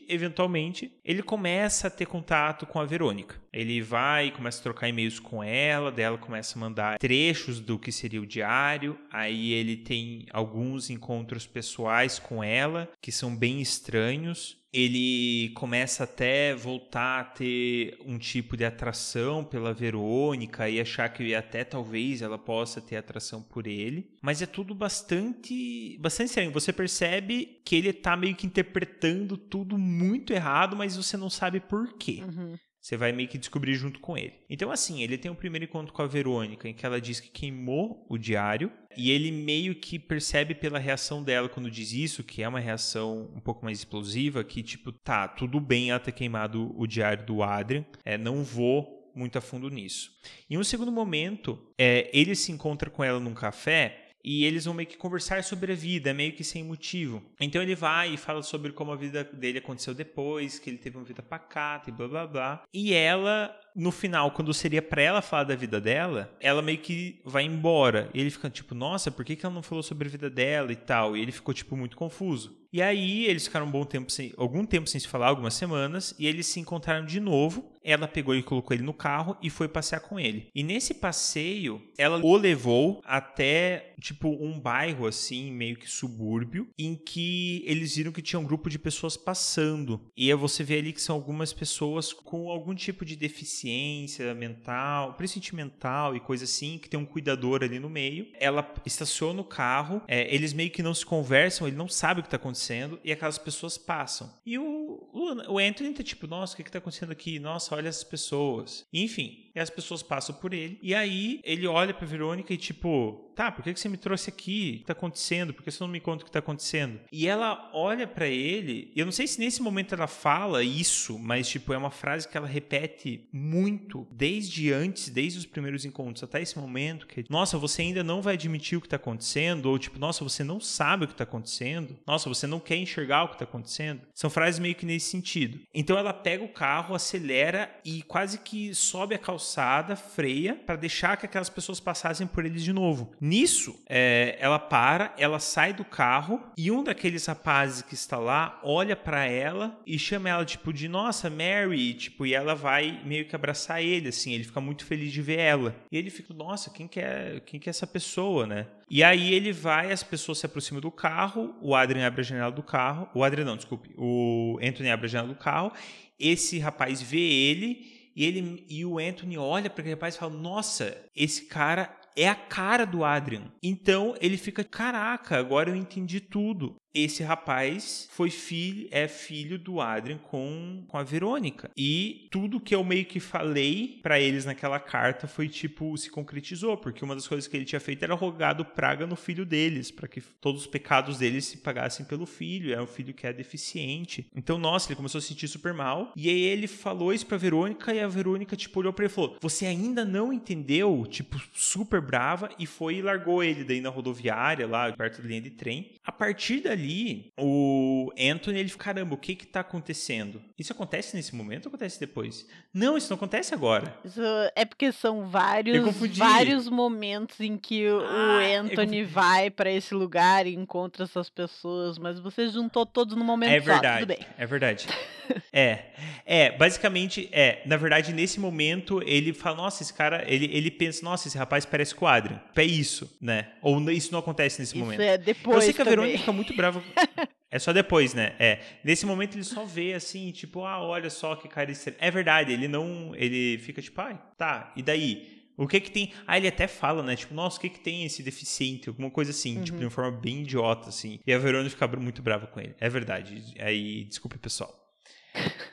eventualmente, ele começa a ter contato com a Verônica. Ele vai e começa a trocar e-mails com ela, dela começa a mandar trechos do que seria o diário. Aí ele tem alguns encontros pessoais com ela que são bem estranhos ele começa até voltar a ter um tipo de atração pela Verônica e achar que até talvez ela possa ter atração por ele, mas é tudo bastante bastante estranho. Você percebe que ele tá meio que interpretando tudo muito errado, mas você não sabe por quê. Uhum. Você vai meio que descobrir junto com ele. Então, assim, ele tem um primeiro encontro com a Verônica, em que ela diz que queimou o diário, e ele meio que percebe pela reação dela quando diz isso, que é uma reação um pouco mais explosiva, que tipo, tá, tudo bem ela ter queimado o diário do Adrian, é, não vou muito a fundo nisso. Em um segundo momento, é, ele se encontra com ela num café e eles vão meio que conversar sobre a vida, meio que sem motivo. Então ele vai e fala sobre como a vida dele aconteceu depois, que ele teve uma vida pacata e blá blá blá. E ela, no final, quando seria pra ela falar da vida dela, ela meio que vai embora. E ele fica tipo, nossa, por que, que ela não falou sobre a vida dela e tal? E ele ficou, tipo, muito confuso. E aí eles ficaram um bom tempo sem, algum tempo sem se falar, algumas semanas, e eles se encontraram de novo. Ela pegou e colocou ele no carro e foi passear com ele. E nesse passeio, ela o levou até tipo um bairro assim, meio que subúrbio, em que eles viram que tinha um grupo de pessoas passando. E aí você vê ali que são algumas pessoas com algum tipo de deficiência mental, principalmente mental e coisa assim, que tem um cuidador ali no meio. Ela estaciona o carro, é, eles meio que não se conversam, ele não sabe o que está acontecendo e aquelas pessoas passam. E o, o Anthony tá tipo, nossa, o que que tá acontecendo aqui? Nossa, olha essas pessoas. Enfim, e as pessoas passam por ele. E aí ele olha pra Verônica e tipo, tá, por que, que você me trouxe aqui? O que tá acontecendo? Por que você não me conta o que tá acontecendo? E ela olha para ele, eu não sei se nesse momento ela fala isso, mas tipo, é uma frase que ela repete muito, desde antes, desde os primeiros encontros até esse momento, que nossa, você ainda não vai admitir o que tá acontecendo, ou tipo, nossa, você não sabe o que tá acontecendo, nossa, você não quer enxergar o que tá acontecendo. São frases meio que nesse sentido. Então ela pega o carro, acelera e quase que sobe a calçada, freia, para deixar que aquelas pessoas passassem por eles de novo. Nisso, é, ela para, ela sai do carro e um daqueles rapazes que está lá olha para ela e chama ela tipo de nossa Mary, tipo e ela vai meio que abraçar ele assim, ele fica muito feliz de ver ela. E ele fica, nossa, quem que é, quem que é essa pessoa, né? E aí ele vai, as pessoas se aproximam do carro, o Adrian abre a janela do carro, o Adrian não, desculpe, o Anthony abre a janela do carro, esse rapaz vê ele e ele e o Anthony olha para aquele rapaz e fala: "Nossa, esse cara é a cara do Adrian". Então ele fica: "Caraca, agora eu entendi tudo" esse rapaz foi filho, é filho do Adrian com, com a Verônica. E tudo que eu meio que falei para eles naquela carta foi tipo, se concretizou, porque uma das coisas que ele tinha feito era rogado praga no filho deles, para que todos os pecados deles se pagassem pelo filho. É um filho que é deficiente. Então, nossa, ele começou a se sentir super mal. E aí ele falou isso pra Verônica e a Verônica, tipo, olhou pra ele e falou: Você ainda não entendeu? Tipo, super brava, e foi e largou ele daí na rodoviária, lá perto da linha de trem. A partir dali, ali, o Anthony, ele fica, caramba, o que que tá acontecendo? Isso acontece nesse momento ou acontece depois? Não, isso não acontece agora. Isso é porque são vários, vários momentos em que o ah, Anthony vai para esse lugar e encontra essas pessoas, mas você juntou todos no momento é verdade, só, tudo bem. É verdade. é. É, basicamente, é. Na verdade, nesse momento, ele fala, nossa, esse cara, ele, ele pensa, nossa, esse rapaz parece com o Adrian. É isso, né? Ou isso não acontece nesse isso momento. é depois Eu sei que a Verônica fica muito brava é só depois, né? É. Nesse momento ele só vê assim, tipo, ah, olha só que cara estranho. É verdade, ele não. Ele fica tipo, ai, tá, e daí? O que que tem. Ah, ele até fala, né? Tipo, nossa, o que que tem esse deficiente? Alguma coisa assim, uhum. tipo, de uma forma bem idiota, assim. E a Verônica fica muito brava com ele. É verdade. Aí, desculpe, pessoal.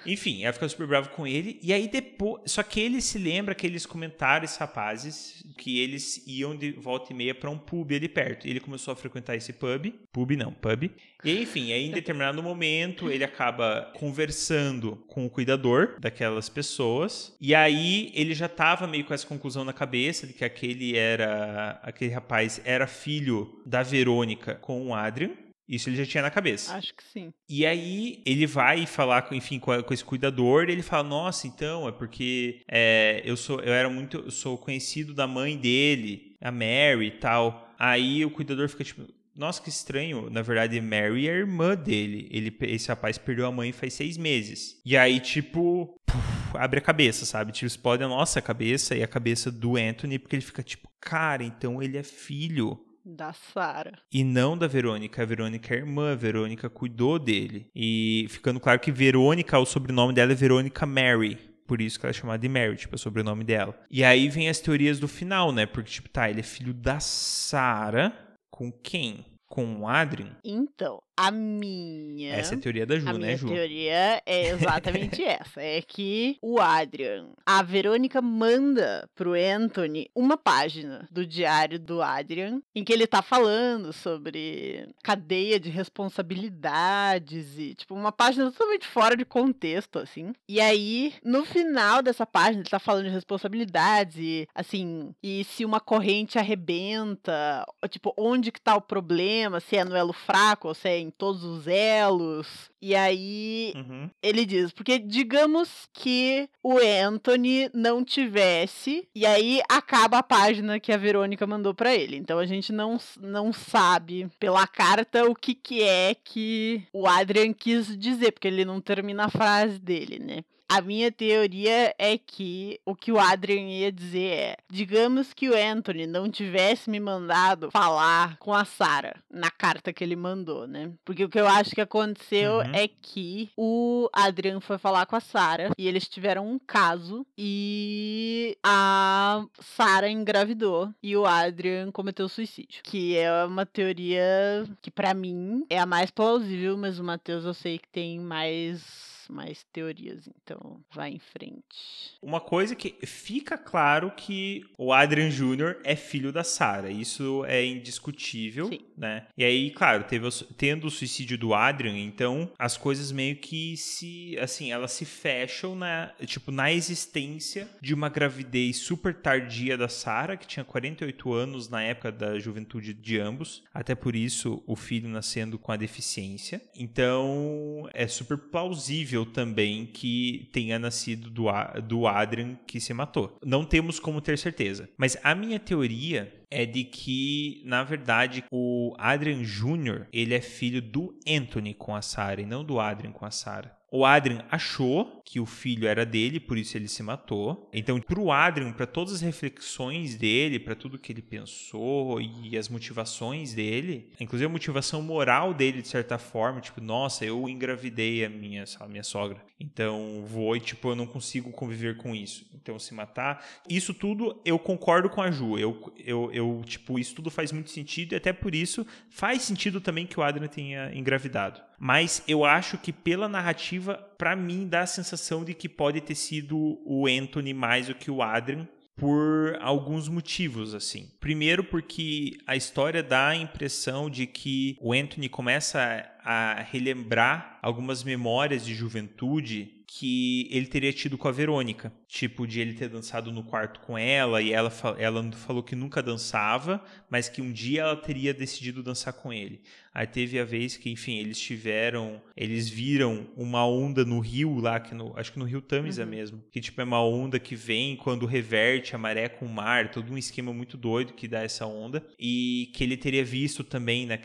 Enfim, ela fica super brava com ele. E aí depois. Só que ele se lembra que eles comentaram, esses rapazes, que eles iam de volta e meia para um pub ali perto. Ele começou a frequentar esse pub. Pub não, pub. E enfim, aí em determinado momento ele acaba conversando com o cuidador daquelas pessoas. E aí ele já tava meio com essa conclusão na cabeça de que aquele era. aquele rapaz era filho da Verônica com o Adrian. Isso ele já tinha na cabeça. Acho que sim. E aí ele vai falar, enfim, com, com esse cuidador, ele fala: Nossa, então é porque é, eu sou, eu era muito, eu sou conhecido da mãe dele, a Mary e tal. Aí o cuidador fica tipo. Nossa, que estranho. Na verdade, Mary é a irmã dele. Ele, esse rapaz perdeu a mãe faz seis meses. E aí, tipo, puf, abre a cabeça, sabe? Tipo, explode a nossa cabeça e a cabeça do Anthony, porque ele fica tipo, cara, então ele é filho da Sara. E não da Verônica. A Verônica é irmã, a Verônica cuidou dele. E ficando claro que Verônica, o sobrenome dela é Verônica Mary. Por isso que ela é chamada de Mary, tipo, é o sobrenome dela. E aí vem as teorias do final, né? Porque, tipo, tá, ele é filho da Sara com quem? Com o Adrian? Então, a minha. Essa é a teoria da Ju, a né, minha Ju? A teoria é exatamente essa. É que o Adrian, a Verônica manda pro Anthony uma página do diário do Adrian, em que ele tá falando sobre cadeia de responsabilidades e, tipo, uma página totalmente fora de contexto, assim. E aí, no final dessa página, ele tá falando de responsabilidades e, assim, e se uma corrente arrebenta, tipo, onde que tá o problema, se é no elo fraco ou se é em todos os elos. E aí uhum. ele diz, porque digamos que o Anthony não tivesse, e aí acaba a página que a Verônica mandou para ele. Então a gente não, não sabe pela carta o que, que é que o Adrian quis dizer, porque ele não termina a frase dele, né? A minha teoria é que o que o Adrian ia dizer é: digamos que o Anthony não tivesse me mandado falar com a Sarah na carta que ele mandou, né? Porque o que eu acho que aconteceu uhum. é que o Adrian foi falar com a Sarah e eles tiveram um caso e a Sarah engravidou e o Adrian cometeu suicídio, que é uma teoria que para mim é a mais plausível, mas o Matheus eu sei que tem mais mais teorias, então vai em frente. Uma coisa que fica claro que o Adrian Jr. é filho da Sarah, isso é indiscutível, Sim. né? E aí, claro, teve, tendo o suicídio do Adrian, então as coisas meio que se, assim, elas se fecham na, tipo, na existência de uma gravidez super tardia da Sarah, que tinha 48 anos na época da juventude de ambos, até por isso o filho nascendo com a deficiência. Então, é super plausível também que tenha nascido do, do Adrian que se matou. Não temos como ter certeza. Mas a minha teoria é de que, na verdade, o Adrian Jr., ele é filho do Anthony com a Sarah e não do Adrian com a Sarah. O Adrian achou que o filho era dele, por isso ele se matou. Então, para o Adrian, para todas as reflexões dele, para tudo que ele pensou e as motivações dele, inclusive a motivação moral dele, de certa forma, tipo, nossa, eu engravidei a minha, a minha sogra. Então, vou e, tipo, eu não consigo conviver com isso. Então, se matar. Isso tudo eu concordo com a Ju. Eu, eu, eu, tipo, isso tudo faz muito sentido e até por isso faz sentido também que o Adrian tenha engravidado. Mas eu acho que pela narrativa, para mim, dá a sensação de que pode ter sido o Anthony mais do que o Adrian, por alguns motivos, assim. Primeiro, porque a história dá a impressão de que o Anthony começa a relembrar algumas memórias de juventude que ele teria tido com a Verônica. Tipo, de ele ter dançado no quarto com ela e ela, ela falou que nunca dançava, mas que um dia ela teria decidido dançar com ele. Aí teve a vez que, enfim, eles tiveram, eles viram uma onda no rio lá, que no, acho que no rio Tamisa uhum. mesmo, que tipo é uma onda que vem quando reverte a maré com o mar, todo um esquema muito doido que dá essa onda, e que ele teria visto também né,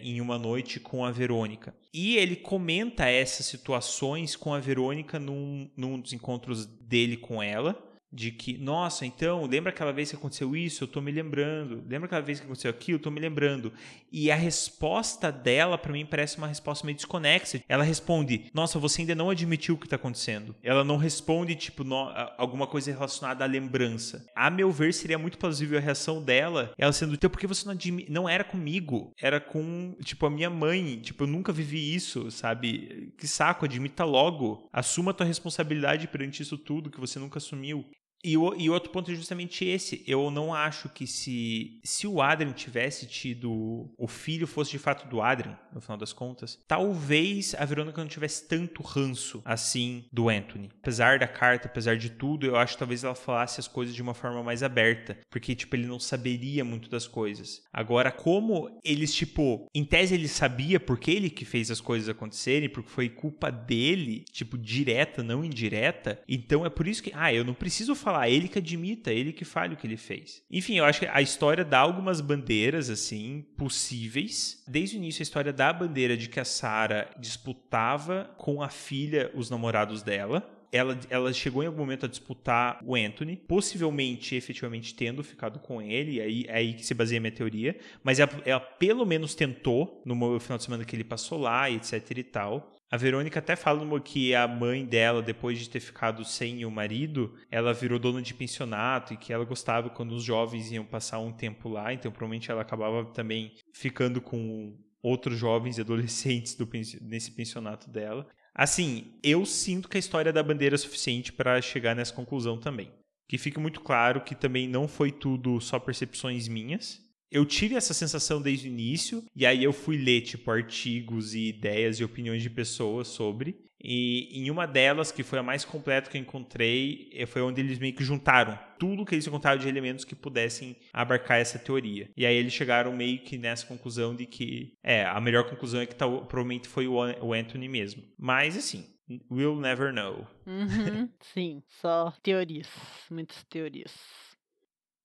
em uma noite com a Verônica. E ele comenta essas situações com a Verônica num, num dos encontros dele com ela de que, nossa, então, lembra aquela vez que aconteceu isso? Eu tô me lembrando. Lembra aquela vez que aconteceu aquilo? Eu tô me lembrando. E a resposta dela, para mim, parece uma resposta meio desconexa. Ela responde, nossa, você ainda não admitiu o que tá acontecendo. Ela não responde, tipo, no, alguma coisa relacionada à lembrança. A meu ver, seria muito plausível a reação dela, ela sendo, então, por que você não admite? Não era comigo, era com, tipo, a minha mãe. Tipo, eu nunca vivi isso, sabe? Que saco, admita logo. Assuma a tua responsabilidade perante isso tudo que você nunca assumiu. E o e outro ponto é justamente esse. Eu não acho que se, se o Adrian tivesse tido. O filho fosse de fato do Adrian, no final das contas, talvez a Verônica não tivesse tanto ranço assim do Anthony. Apesar da carta, apesar de tudo, eu acho que talvez ela falasse as coisas de uma forma mais aberta. Porque, tipo, ele não saberia muito das coisas. Agora, como eles, tipo, em tese ele sabia porque ele que fez as coisas acontecerem, porque foi culpa dele, tipo, direta, não indireta. Então é por isso que, ah, eu não preciso falar, ele que admita, ele que fale o que ele fez. Enfim, eu acho que a história dá algumas bandeiras, assim, possíveis. Desde o início, a história dá a bandeira de que a Sarah disputava com a filha os namorados dela ela, ela chegou em algum momento a disputar o Anthony, possivelmente, efetivamente, tendo ficado com ele, aí, é aí que se baseia a minha teoria, mas ela, ela, pelo menos tentou no final de semana que ele passou lá, etc e tal. A Verônica até fala que a mãe dela, depois de ter ficado sem o marido, ela virou dona de pensionato e que ela gostava quando os jovens iam passar um tempo lá, então provavelmente ela acabava também ficando com outros jovens e adolescentes do, nesse pensionato dela. Assim, eu sinto que a história da bandeira é suficiente para chegar nessa conclusão também. Que fique muito claro que também não foi tudo só percepções minhas, eu tive essa sensação desde o início, e aí eu fui ler, tipo, artigos e ideias e opiniões de pessoas sobre. E em uma delas, que foi a mais completa que eu encontrei, eh, foi onde eles meio que juntaram tudo que eles encontraram de elementos que pudessem abarcar essa teoria. E aí eles chegaram meio que nessa conclusão de que, é, a melhor conclusão é que tal, provavelmente foi o Anthony mesmo. Mas, assim, we'll never know. Uhum, sim, só teorias, muitas teorias.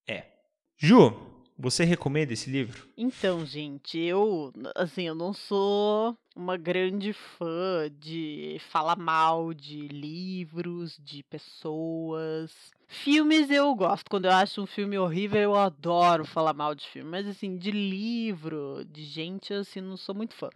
É. Ju, você recomenda esse livro? Então, gente, eu, assim, eu não sou uma grande fã de falar mal de livros, de pessoas. Filmes eu gosto. Quando eu acho um filme horrível, eu adoro falar mal de filme. Mas, assim, de livro, de gente, assim, não sou muito fã.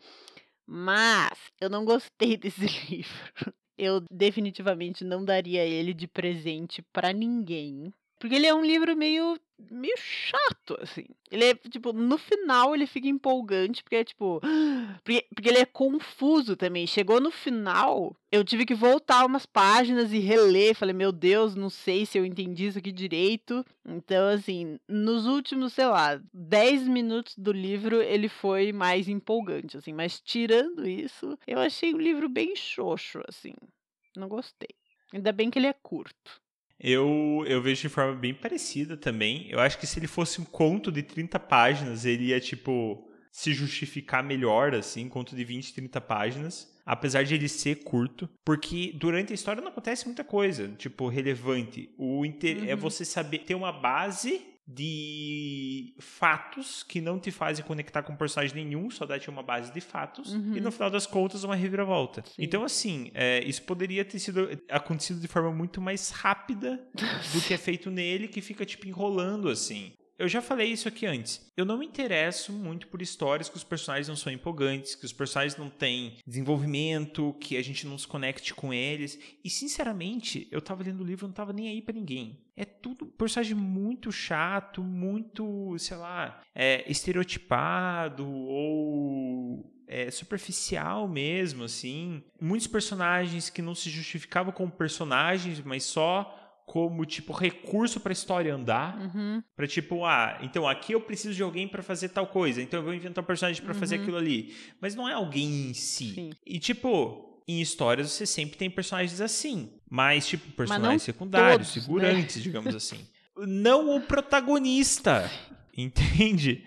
Mas eu não gostei desse livro. Eu definitivamente não daria ele de presente para ninguém. Porque ele é um livro meio meio chato, assim. Ele é, tipo, no final ele fica empolgante, porque é tipo. Porque, porque ele é confuso também. Chegou no final, eu tive que voltar umas páginas e reler. Falei, meu Deus, não sei se eu entendi isso aqui direito. Então, assim, nos últimos, sei lá, 10 minutos do livro, ele foi mais empolgante, assim. Mas tirando isso, eu achei o livro bem xoxo, assim. Não gostei. Ainda bem que ele é curto. Eu, eu vejo de forma bem parecida também. Eu acho que se ele fosse um conto de 30 páginas, ele ia, tipo, se justificar melhor, assim, conto de 20, 30 páginas. Apesar de ele ser curto, porque durante a história não acontece muita coisa, tipo, relevante. O inter... É uhum. é você saber ter uma base de fatos que não te fazem conectar com personagem nenhum, só dá-te uma base de fatos, uhum. e no final das contas uma reviravolta. Sim. Então, assim, é, isso poderia ter sido acontecido de forma muito mais rápida do que é feito nele, que fica, tipo, enrolando, assim eu já falei isso aqui antes. Eu não me interesso muito por histórias que os personagens não são empolgantes, que os personagens não têm desenvolvimento, que a gente não se conecte com eles. E sinceramente, eu tava lendo o livro e não tava nem aí para ninguém. É tudo personagem muito chato, muito, sei lá, é, estereotipado ou é, superficial mesmo, assim. Muitos personagens que não se justificavam como personagens, mas só como tipo recurso para a história andar, uhum. para tipo, ah, então aqui eu preciso de alguém para fazer tal coisa, então eu vou inventar um personagem para uhum. fazer aquilo ali, mas não é alguém em si. Sim. E tipo, em histórias você sempre tem personagens assim, mas tipo personagens secundários, todos, figurantes, né? digamos assim. Não o protagonista. Entende?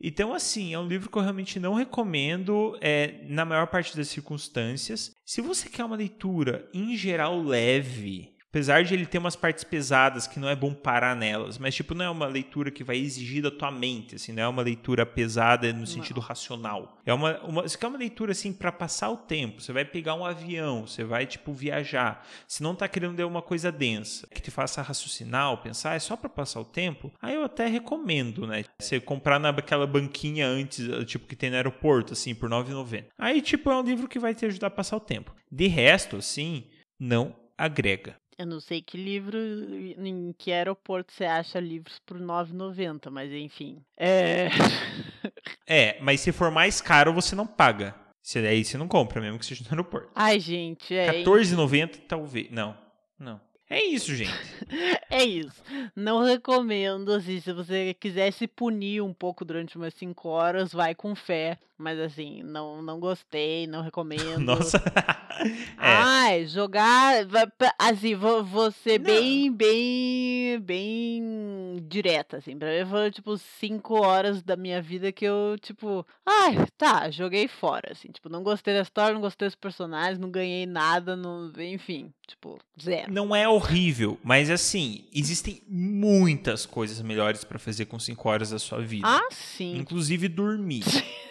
Então, assim, é um livro que eu realmente não recomendo é, na maior parte das circunstâncias. Se você quer uma leitura, em geral, leve, Apesar de ele ter umas partes pesadas que não é bom parar nelas, mas tipo, não é uma leitura que vai exigir da tua mente, assim, não é uma leitura pesada no sentido não. racional. É uma, uma, isso é uma leitura assim para passar o tempo. Você vai pegar um avião, você vai tipo viajar. Se não tá querendo ler uma coisa densa, que te faça raciocinar ou pensar, é só para passar o tempo. Aí eu até recomendo, né? Você comprar naquela banquinha antes, tipo que tem no aeroporto, assim, por 9,90. Aí tipo é um livro que vai te ajudar a passar o tempo. De resto, assim, não agrega. Eu não sei que livro, em que aeroporto você acha livros por R$ 9,90, mas enfim. É... é, mas se for mais caro, você não paga. Aí você não compra, mesmo que seja no aeroporto. Ai, gente, é. R$14,90 talvez. Não, não. É isso, gente. é isso. Não recomendo, assim, se você quiser se punir um pouco durante umas 5 horas, vai com fé. Mas assim, não, não gostei, não recomendo. Nossa. é. Ai, jogar. Assim, vou, vou ser bem, bem, bem direta, assim. Pra mim foi, tipo, 5 horas da minha vida que eu, tipo, ai, tá, joguei fora, assim. Tipo, não gostei da história, não gostei dos personagens, não ganhei nada, não, enfim, tipo, zero. Não é horrível, mas assim, existem muitas coisas melhores para fazer com 5 horas da sua vida. Ah, sim. Inclusive dormir.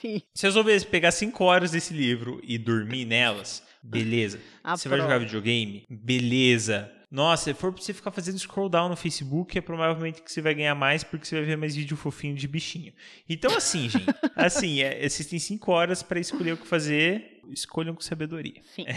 Sim. Se resolver pegar 5 horas desse livro e dormir nelas, beleza. Ah, você vai jogar videogame? Beleza. Nossa, se for pra você ficar fazendo scroll down no Facebook, é provavelmente que você vai ganhar mais porque você vai ver mais vídeo fofinho de bichinho. Então, assim, gente, assim, é, vocês têm 5 horas para escolher o que fazer escolham com sabedoria. Sim.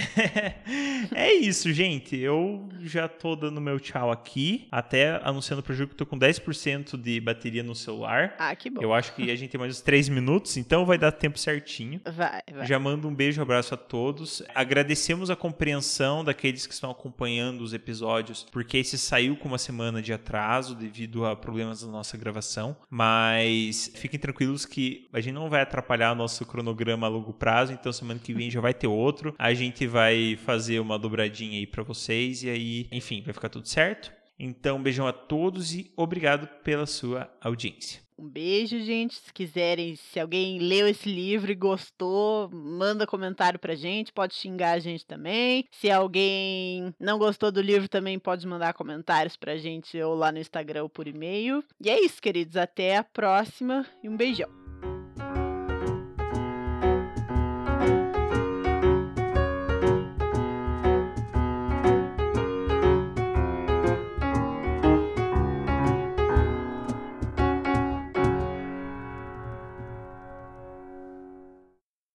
É, isso, gente. Eu já tô dando meu tchau aqui. Até anunciando pro Ju que tô com 10% de bateria no celular. Ah, que bom. Eu acho que a gente tem mais uns 3 minutos, então vai dar tempo certinho. Vai, vai. Já mando um beijo, um abraço a todos. Agradecemos a compreensão daqueles que estão acompanhando os episódios, porque esse saiu com uma semana de atraso devido a problemas da nossa gravação. Mas fiquem tranquilos que a gente não vai atrapalhar nosso cronograma a longo prazo, então semana que vem já vai ter outro. A gente vai fazer uma dobradinha aí para vocês e aí, enfim, vai ficar tudo certo. Então, beijão a todos e obrigado pela sua audiência. Um beijo, gente. Se quiserem, se alguém leu esse livro e gostou, manda comentário pra gente, pode xingar a gente também. Se alguém não gostou do livro, também pode mandar comentários pra gente ou lá no Instagram ou por e-mail. E é isso, queridos. Até a próxima e um beijão.